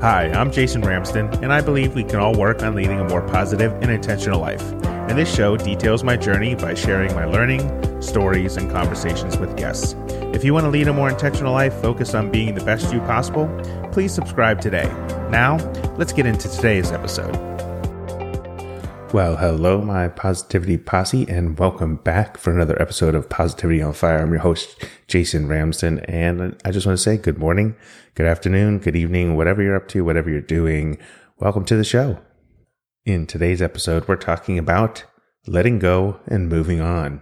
Hi, I'm Jason Ramsden, and I believe we can all work on leading a more positive and intentional life. And this show details my journey by sharing my learning, stories, and conversations with guests. If you want to lead a more intentional life focused on being the best you possible, please subscribe today. Now, let's get into today's episode. Well, hello, my positivity posse, and welcome back for another episode of Positivity on Fire. I'm your host, Jason Ramsden, and I just want to say good morning, good afternoon, good evening, whatever you're up to, whatever you're doing. Welcome to the show. In today's episode, we're talking about letting go and moving on.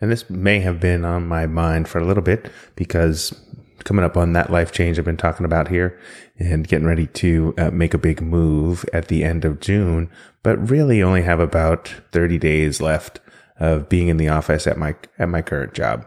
And this may have been on my mind for a little bit because coming up on that life change I've been talking about here and getting ready to uh, make a big move at the end of June, but really only have about 30 days left of being in the office at my, at my current job.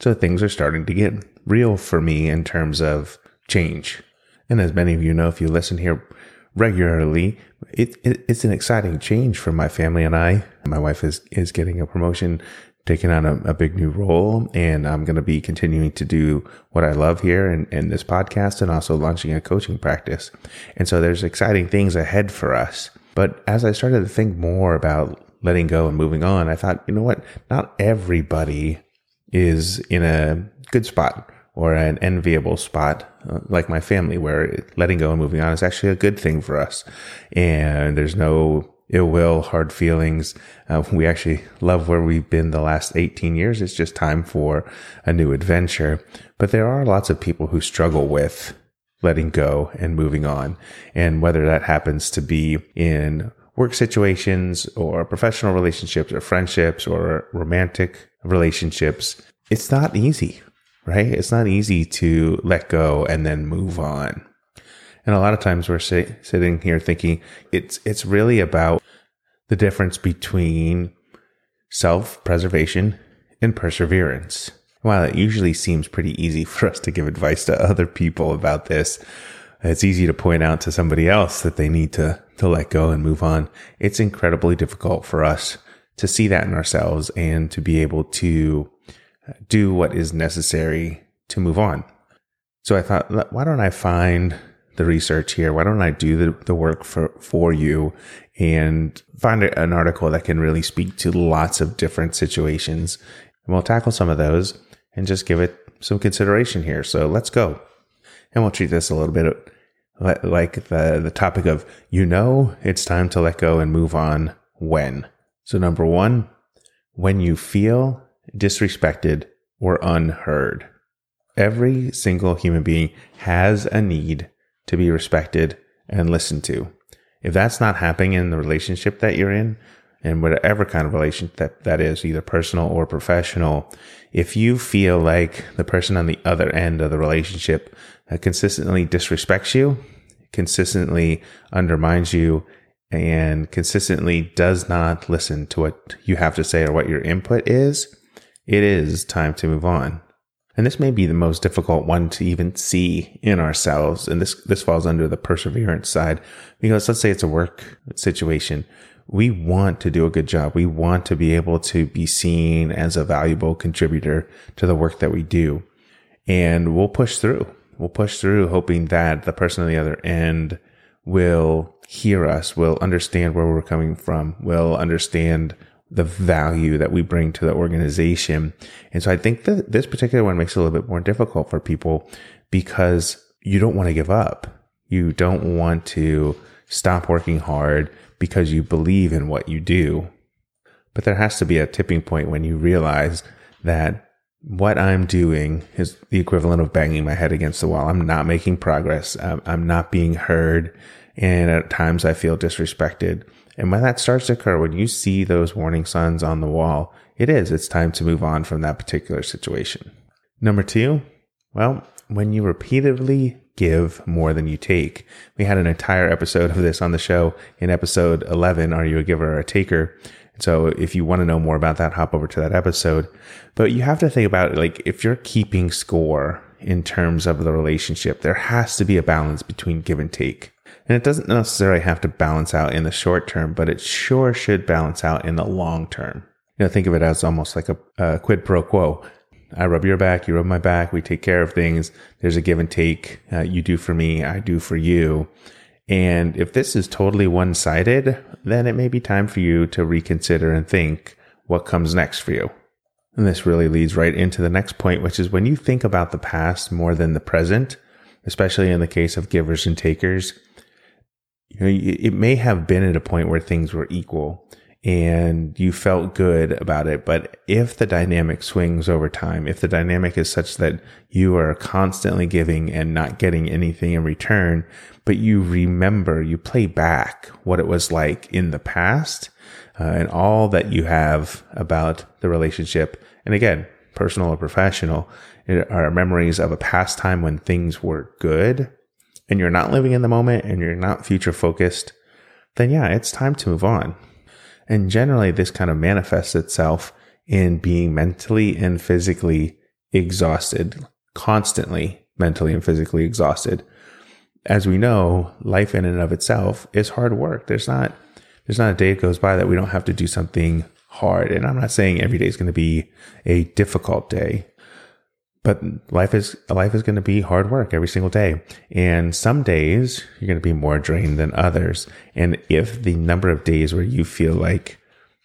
So things are starting to get real for me in terms of change. And as many of you know, if you listen here regularly, it, it, it's an exciting change for my family and I. My wife is, is getting a promotion taking on a, a, big new role and I'm going to be continuing to do what I love here in, in this podcast and also launching a coaching practice. And so there's exciting things ahead for us. But as I started to think more about letting go and moving on, I thought, you know what? Not everybody is in a good spot or an enviable spot uh, like my family where letting go and moving on is actually a good thing for us. And there's no ill will, hard feelings. Uh, we actually love where we've been the last 18 years. It's just time for a new adventure. But there are lots of people who struggle with letting go and moving on. And whether that happens to be in work situations or professional relationships or friendships or romantic relationships, it's not easy, right? It's not easy to let go and then move on. And a lot of times we're sit, sitting here thinking it's it's really about the difference between self-preservation and perseverance. While it usually seems pretty easy for us to give advice to other people about this, it's easy to point out to somebody else that they need to to let go and move on. It's incredibly difficult for us to see that in ourselves and to be able to do what is necessary to move on. So I thought, why don't I find the research here. Why don't I do the, the work for, for you and find an article that can really speak to lots of different situations? And we'll tackle some of those and just give it some consideration here. So let's go. And we'll treat this a little bit like the, the topic of, you know, it's time to let go and move on when. So number one, when you feel disrespected or unheard. Every single human being has a need to be respected and listened to. If that's not happening in the relationship that you're in, and whatever kind of relationship that that is, either personal or professional, if you feel like the person on the other end of the relationship consistently disrespects you, consistently undermines you, and consistently does not listen to what you have to say or what your input is, it is time to move on. And this may be the most difficult one to even see in ourselves. And this, this falls under the perseverance side because let's say it's a work situation. We want to do a good job. We want to be able to be seen as a valuable contributor to the work that we do. And we'll push through. We'll push through hoping that the person on the other end will hear us, will understand where we're coming from, will understand the value that we bring to the organization. And so I think that this particular one makes it a little bit more difficult for people because you don't want to give up. You don't want to stop working hard because you believe in what you do. But there has to be a tipping point when you realize that what I'm doing is the equivalent of banging my head against the wall. I'm not making progress. I'm, not being heard. And at times I feel disrespected. And when that starts to occur, when you see those warning signs on the wall, it is, it's time to move on from that particular situation. Number two, well, when you repeatedly give more than you take. We had an entire episode of this on the show in episode 11. Are you a giver or a taker? So if you want to know more about that, hop over to that episode. But you have to think about it, like if you're keeping score in terms of the relationship, there has to be a balance between give and take. And it doesn't necessarily have to balance out in the short term, but it sure should balance out in the long term. You know, think of it as almost like a, a quid pro quo. I rub your back, you rub my back, we take care of things. There's a give and take. Uh, you do for me, I do for you. And if this is totally one sided, then it may be time for you to reconsider and think what comes next for you. And this really leads right into the next point, which is when you think about the past more than the present, especially in the case of givers and takers, you know, it may have been at a point where things were equal and you felt good about it. But if the dynamic swings over time, if the dynamic is such that you are constantly giving and not getting anything in return, but you remember, you play back what it was like in the past uh, and all that you have about the relationship. And again, personal or professional, are memories of a past time when things were good and you're not living in the moment and you're not future focused, then yeah, it's time to move on. And generally, this kind of manifests itself in being mentally and physically exhausted, constantly mentally and physically exhausted. As we know, life in and of itself is hard work. There's not, there's not a day that goes by that we don't have to do something hard. And I'm not saying every day is going to be a difficult day, but life is life is going to be hard work every single day. And some days you're going to be more drained than others. And if the number of days where you feel like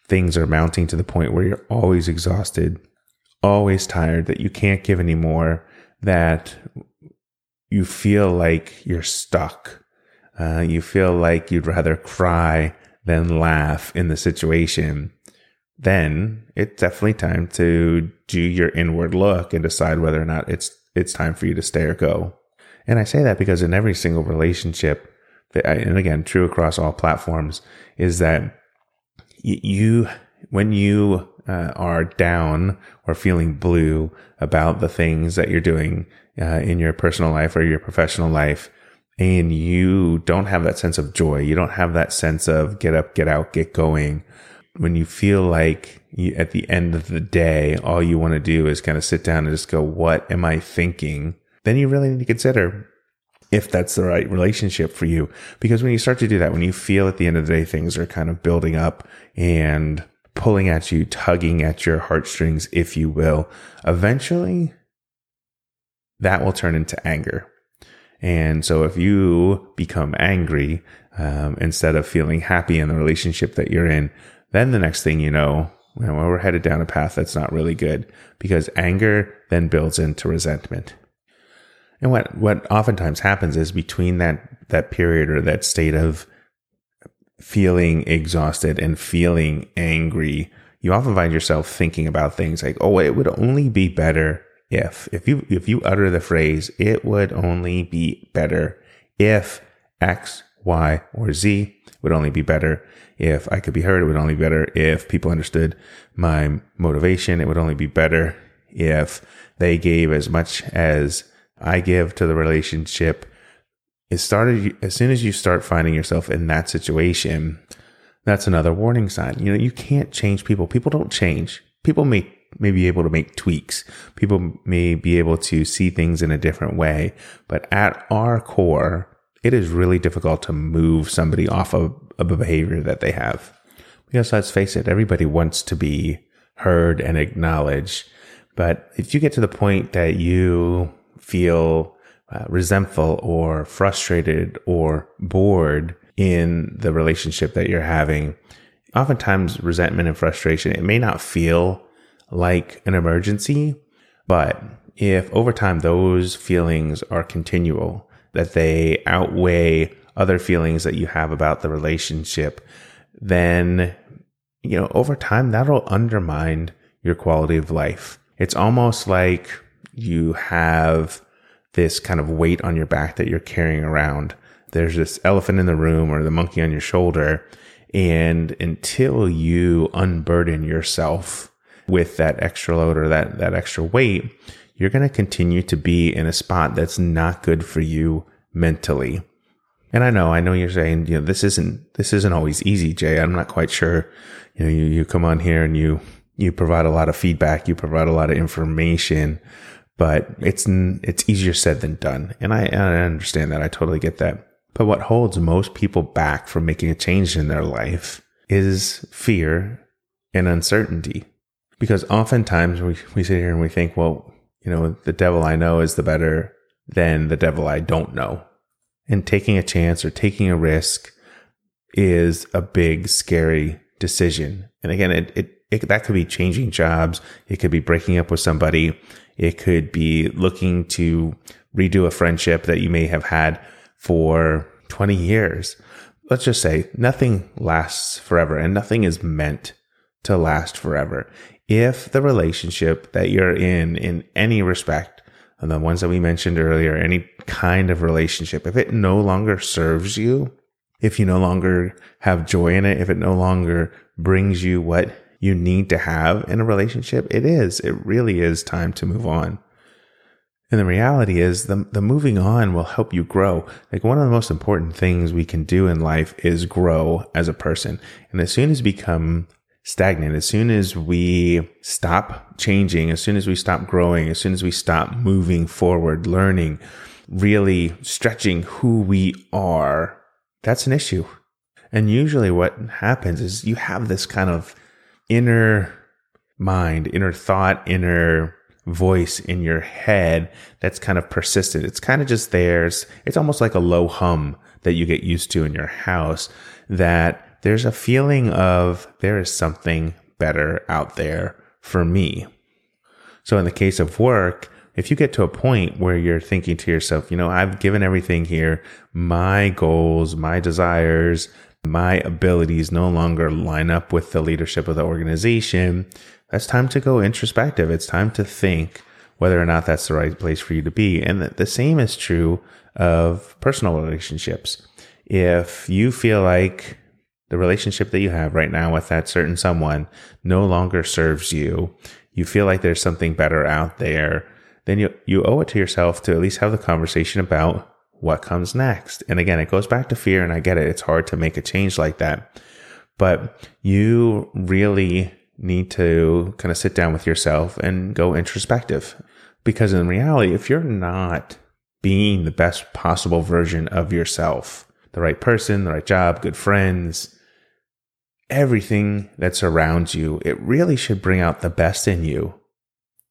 things are mounting to the point where you're always exhausted always tired that you can't give anymore that you feel like you're stuck uh, you feel like you'd rather cry than laugh in the situation then it's definitely time to do your inward look and decide whether or not it's it's time for you to stay or go. And I say that because in every single relationship, and again, true across all platforms, is that you, when you uh, are down or feeling blue about the things that you're doing uh, in your personal life or your professional life, and you don't have that sense of joy, you don't have that sense of get up, get out, get going, when you feel like you, at the end of the day, all you want to do is kind of sit down and just go, what am I thinking? Then you really need to consider if that's the right relationship for you. Because when you start to do that, when you feel at the end of the day, things are kind of building up and pulling at you, tugging at your heartstrings, if you will, eventually that will turn into anger. And so if you become angry, um, instead of feeling happy in the relationship that you're in, then the next thing you know, we're headed down a path that's not really good because anger then builds into resentment. And what, what oftentimes happens is between that, that period or that state of feeling exhausted and feeling angry, you often find yourself thinking about things like, oh, it would only be better if, if you, if you utter the phrase, it would only be better if X, Y, or Z would only be better if I could be heard. It would only be better if people understood my motivation. It would only be better if they gave as much as I give to the relationship. It started as soon as you start finding yourself in that situation. That's another warning sign. You know, you can't change people. People don't change. People may may be able to make tweaks. People may be able to see things in a different way, but at our core, it is really difficult to move somebody off of, of a behavior that they have. Because let's face it, everybody wants to be heard and acknowledged. But if you get to the point that you feel uh, resentful or frustrated or bored in the relationship that you're having, oftentimes resentment and frustration, it may not feel like an emergency, but if over time those feelings are continual, that they outweigh other feelings that you have about the relationship, then, you know, over time, that'll undermine your quality of life. It's almost like you have this kind of weight on your back that you're carrying around. There's this elephant in the room or the monkey on your shoulder. And until you unburden yourself with that extra load or that, that extra weight, you're going to continue to be in a spot that's not good for you mentally. And I know, I know you're saying, you know, this isn't, this isn't always easy, Jay. I'm not quite sure. You know, you, you come on here and you, you provide a lot of feedback, you provide a lot of information, but it's, it's easier said than done. And I, I understand that. I totally get that. But what holds most people back from making a change in their life is fear and uncertainty. Because oftentimes we, we sit here and we think, well, you know, the devil I know is the better than the devil I don't know. And taking a chance or taking a risk is a big, scary decision. And again, it, it, it, that could be changing jobs. It could be breaking up with somebody. It could be looking to redo a friendship that you may have had for 20 years. Let's just say nothing lasts forever and nothing is meant to last forever. If the relationship that you're in, in any respect, and the ones that we mentioned earlier, any kind of relationship, if it no longer serves you, if you no longer have joy in it, if it no longer brings you what you need to have in a relationship, it is. It really is time to move on. And the reality is the, the moving on will help you grow. Like one of the most important things we can do in life is grow as a person. And as soon as we become stagnant, as soon as we stop changing, as soon as we stop growing, as soon as we stop moving forward, learning, really stretching who we are, that's an issue. And usually what happens is you have this kind of inner mind, inner thought, inner voice in your head that's kind of persistent. It's kind of just there. It's almost like a low hum that you get used to in your house that there's a feeling of there is something better out there for me. So in the case of work, if you get to a point where you're thinking to yourself, you know, I've given everything here, my goals, my desires, my abilities no longer line up with the leadership of the organization, that's time to go introspective. It's time to think whether or not that's the right place for you to be. And the same is true of personal relationships. If you feel like the relationship that you have right now with that certain someone no longer serves you, you feel like there's something better out there, then you, you owe it to yourself to at least have the conversation about what comes next. And again, it goes back to fear, and I get it. It's hard to make a change like that. But you really need to kind of sit down with yourself and go introspective. Because in reality, if you're not being the best possible version of yourself, the right person, the right job, good friends, everything that surrounds you, it really should bring out the best in you.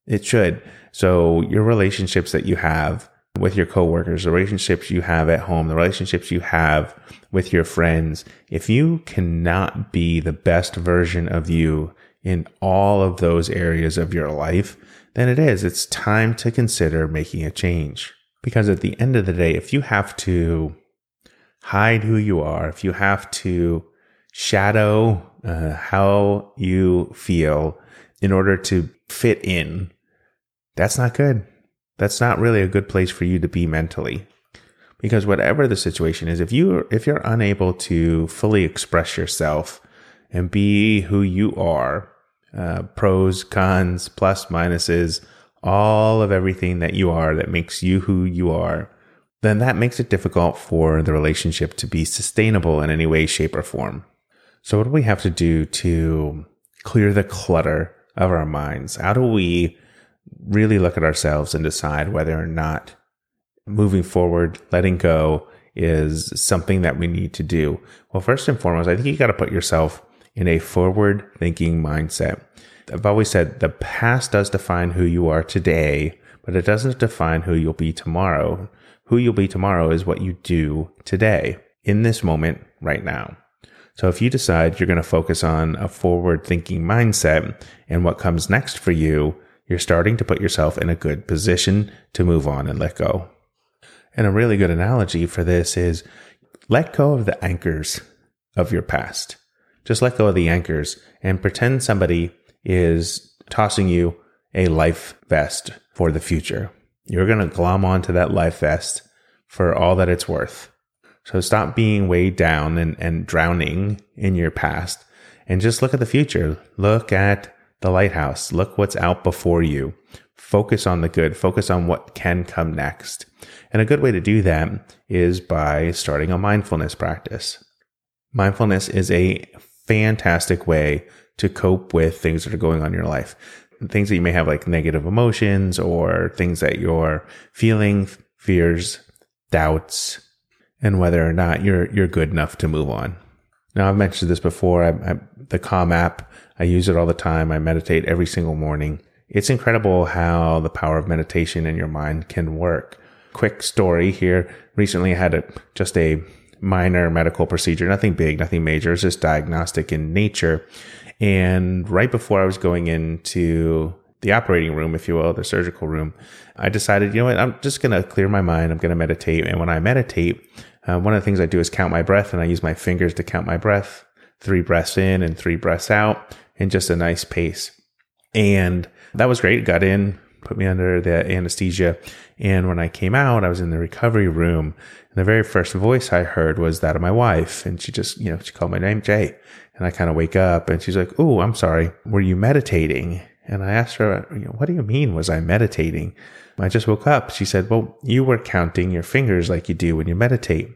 It should. So your relationships that you have with your coworkers, the relationships you have at home, the relationships you have with your friends, if you cannot be the best version of you in all of those areas of your life, then it is. It's time to consider making a change. Because at the end of the day, if you have to hide who you are, if you have to shadow uh, how you feel in order to fit in, that's not good. That's not really a good place for you to be mentally. Because whatever the situation is, if you if you're unable to fully express yourself and be who you are, uh, pros, cons, plus, minuses, all of everything that you are that makes you who you are, then that makes it difficult for the relationship to be sustainable in any way, shape, or form. So, what do we have to do to clear the clutter of our minds? How do we really look at ourselves and decide whether or not moving forward, letting go is something that we need to do? Well, first and foremost, I think you got to put yourself in a forward thinking mindset. I've always said the past does define who you are today, but it doesn't define who you'll be tomorrow. Who you'll be tomorrow is what you do today, in this moment, right now. So if you decide you're going to focus on a forward thinking mindset and what comes next for you, you're starting to put yourself in a good position to move on and let go. And a really good analogy for this is let go of the anchors of your past. Just let go of the anchors and pretend somebody is tossing you a life vest for the future. You're going to glom onto that life vest for all that it's worth. So stop being weighed down and, and drowning in your past and just look at the future. Look at the lighthouse. Look what's out before you. Focus on the good. Focus on what can come next. And a good way to do that is by starting a mindfulness practice. Mindfulness is a fantastic way to cope with things that are going on in your life. Things that you may have like negative emotions or things that you're feeling, fears, doubts, and whether or not you're you're good enough to move on. Now, I've mentioned this before. I, I, the Calm app, I use it all the time. I meditate every single morning. It's incredible how the power of meditation in your mind can work. Quick story here. Recently, I had a, just a minor medical procedure, nothing big, nothing major. It's just diagnostic in nature. And right before I was going into the operating room, if you will, the surgical room, I decided, you know what, I'm just going to clear my mind. I'm going to meditate. And when I meditate, uh, one of the things I do is count my breath and I use my fingers to count my breath, three breaths in and three breaths out in just a nice pace. And that was great. Got in, put me under the anesthesia. And when I came out, I was in the recovery room. And the very first voice I heard was that of my wife. And she just, you know, she called my name, Jay. And I kind of wake up and she's like, Oh, I'm sorry. Were you meditating? And I asked her, what do you mean was I meditating? I just woke up. She said, well, you were counting your fingers like you do when you meditate.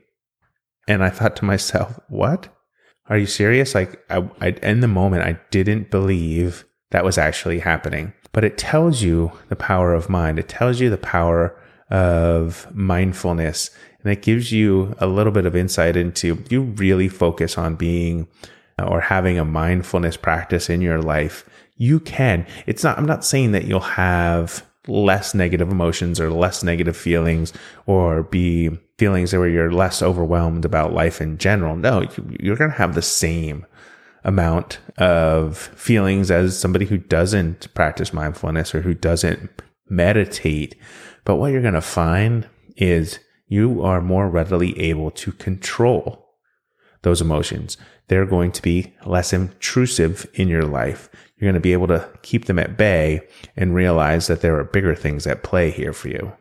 And I thought to myself, what? Are you serious? Like I, I in the moment, I didn't believe that was actually happening. But it tells you the power of mind. It tells you the power of mindfulness. And it gives you a little bit of insight into you really focus on being uh, or having a mindfulness practice in your life. You can. It's not, I'm not saying that you'll have less negative emotions or less negative feelings or be feelings where you're less overwhelmed about life in general. No, you're going to have the same amount of feelings as somebody who doesn't practice mindfulness or who doesn't meditate. But what you're going to find is you are more readily able to control those emotions. They're going to be less intrusive in your life. You're going to be able to keep them at bay and realize that there are bigger things at play here for you.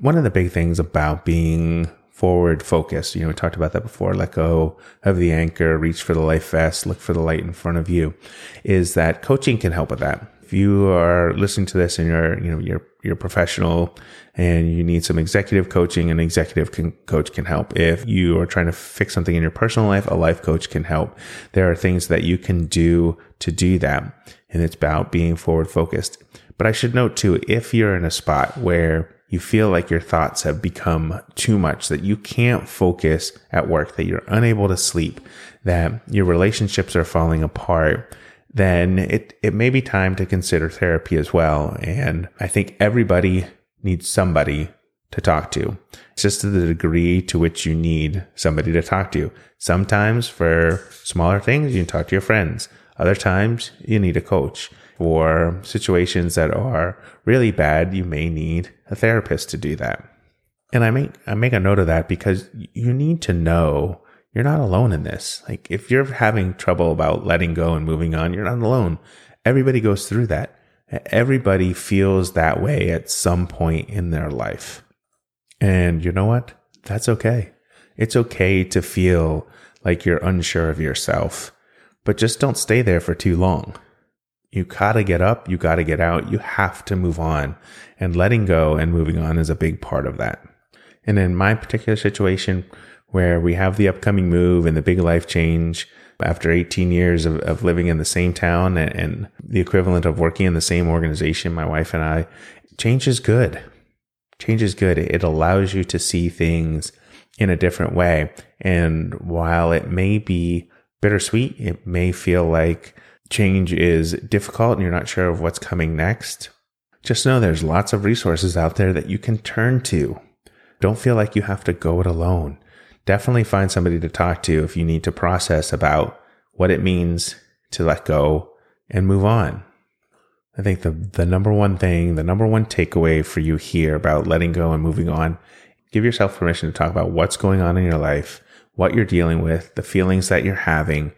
One of the big things about being forward focused, you know, we talked about that before, let go of the anchor, reach for the life vest, look for the light in front of you, is that coaching can help with that. If you are listening to this and you're, you know, you're, you're professional and you need some executive coaching, an executive can, coach can help. If you are trying to fix something in your personal life, a life coach can help. There are things that you can do to do that. And it's about being forward focused. But I should note too, if you're in a spot where you feel like your thoughts have become too much, that you can't focus at work, that you're unable to sleep, that your relationships are falling apart, then it, it may be time to consider therapy as well. And I think everybody needs somebody to talk to. It's just to the degree to which you need somebody to talk to. Sometimes for smaller things, you can talk to your friends. Other times you need a coach. For situations that are really bad, you may need a therapist to do that. And I make, I make a note of that because you need to know you're not alone in this. Like if you're having trouble about letting go and moving on, you're not alone. Everybody goes through that. Everybody feels that way at some point in their life. And you know what? That's okay. It's okay to feel like you're unsure of yourself, but just don't stay there for too long. You gotta get up. You gotta get out. You have to move on and letting go and moving on is a big part of that. And in my particular situation, where we have the upcoming move and the big life change after 18 years of, of living in the same town and, and the equivalent of working in the same organization, my wife and I, change is good. Change is good. It allows you to see things in a different way. And while it may be bittersweet, it may feel like change is difficult and you're not sure of what's coming next. Just know there's lots of resources out there that you can turn to. Don't feel like you have to go it alone definitely find somebody to talk to if you need to process about what it means to let go and move on. I think the, the number one thing, the number one takeaway for you here about letting go and moving on, give yourself permission to talk about what's going on in your life, what you're dealing with, the feelings that you're having.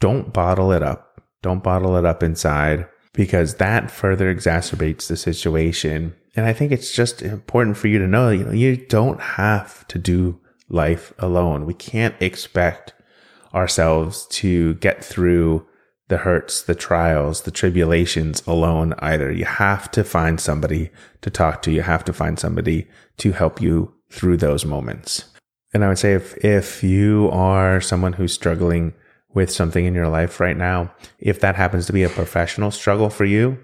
Don't bottle it up. Don't bottle it up inside because that further exacerbates the situation. And I think it's just important for you to know, you know, you don't have to do life alone. We can't expect ourselves to get through the hurts, the trials, the tribulations alone either. You have to find somebody to talk to. You have to find somebody to help you through those moments. And I would say if, if you are someone who's struggling with something in your life right now, if that happens to be a professional struggle for you,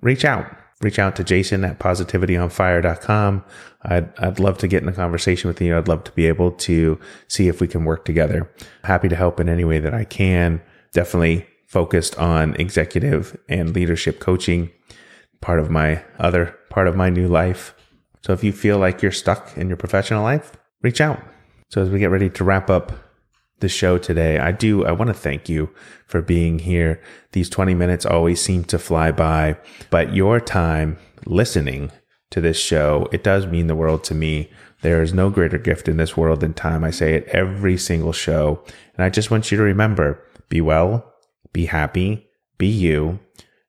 reach out. Reach out to Jason at positivityonfire.com. I'd, I'd love to get in a conversation with you. I'd love to be able to see if we can work together. Happy to help in any way that I can. Definitely focused on executive and leadership coaching, part of my other part of my new life. So if you feel like you're stuck in your professional life, reach out. So as we get ready to wrap up the show today, I do, I want to thank you for being here. These 20 minutes always seem to fly by, but your time listening to this show, it does mean the world to me. There is no greater gift in this world than time. I say it every single show. And I just want you to remember, be well, be happy, be you.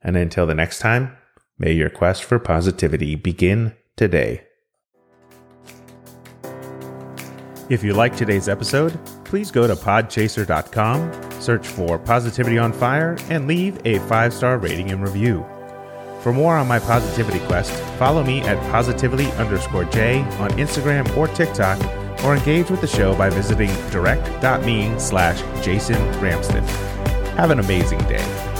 And until the next time, may your quest for positivity begin today. If you like today's episode, please go to podchaser.com, search for Positivity on Fire, and leave a five star rating and review. For more on my positivity quest, follow me at positively underscore J on Instagram or TikTok, or engage with the show by visiting direct.me slash Jason Ramsden. Have an amazing day.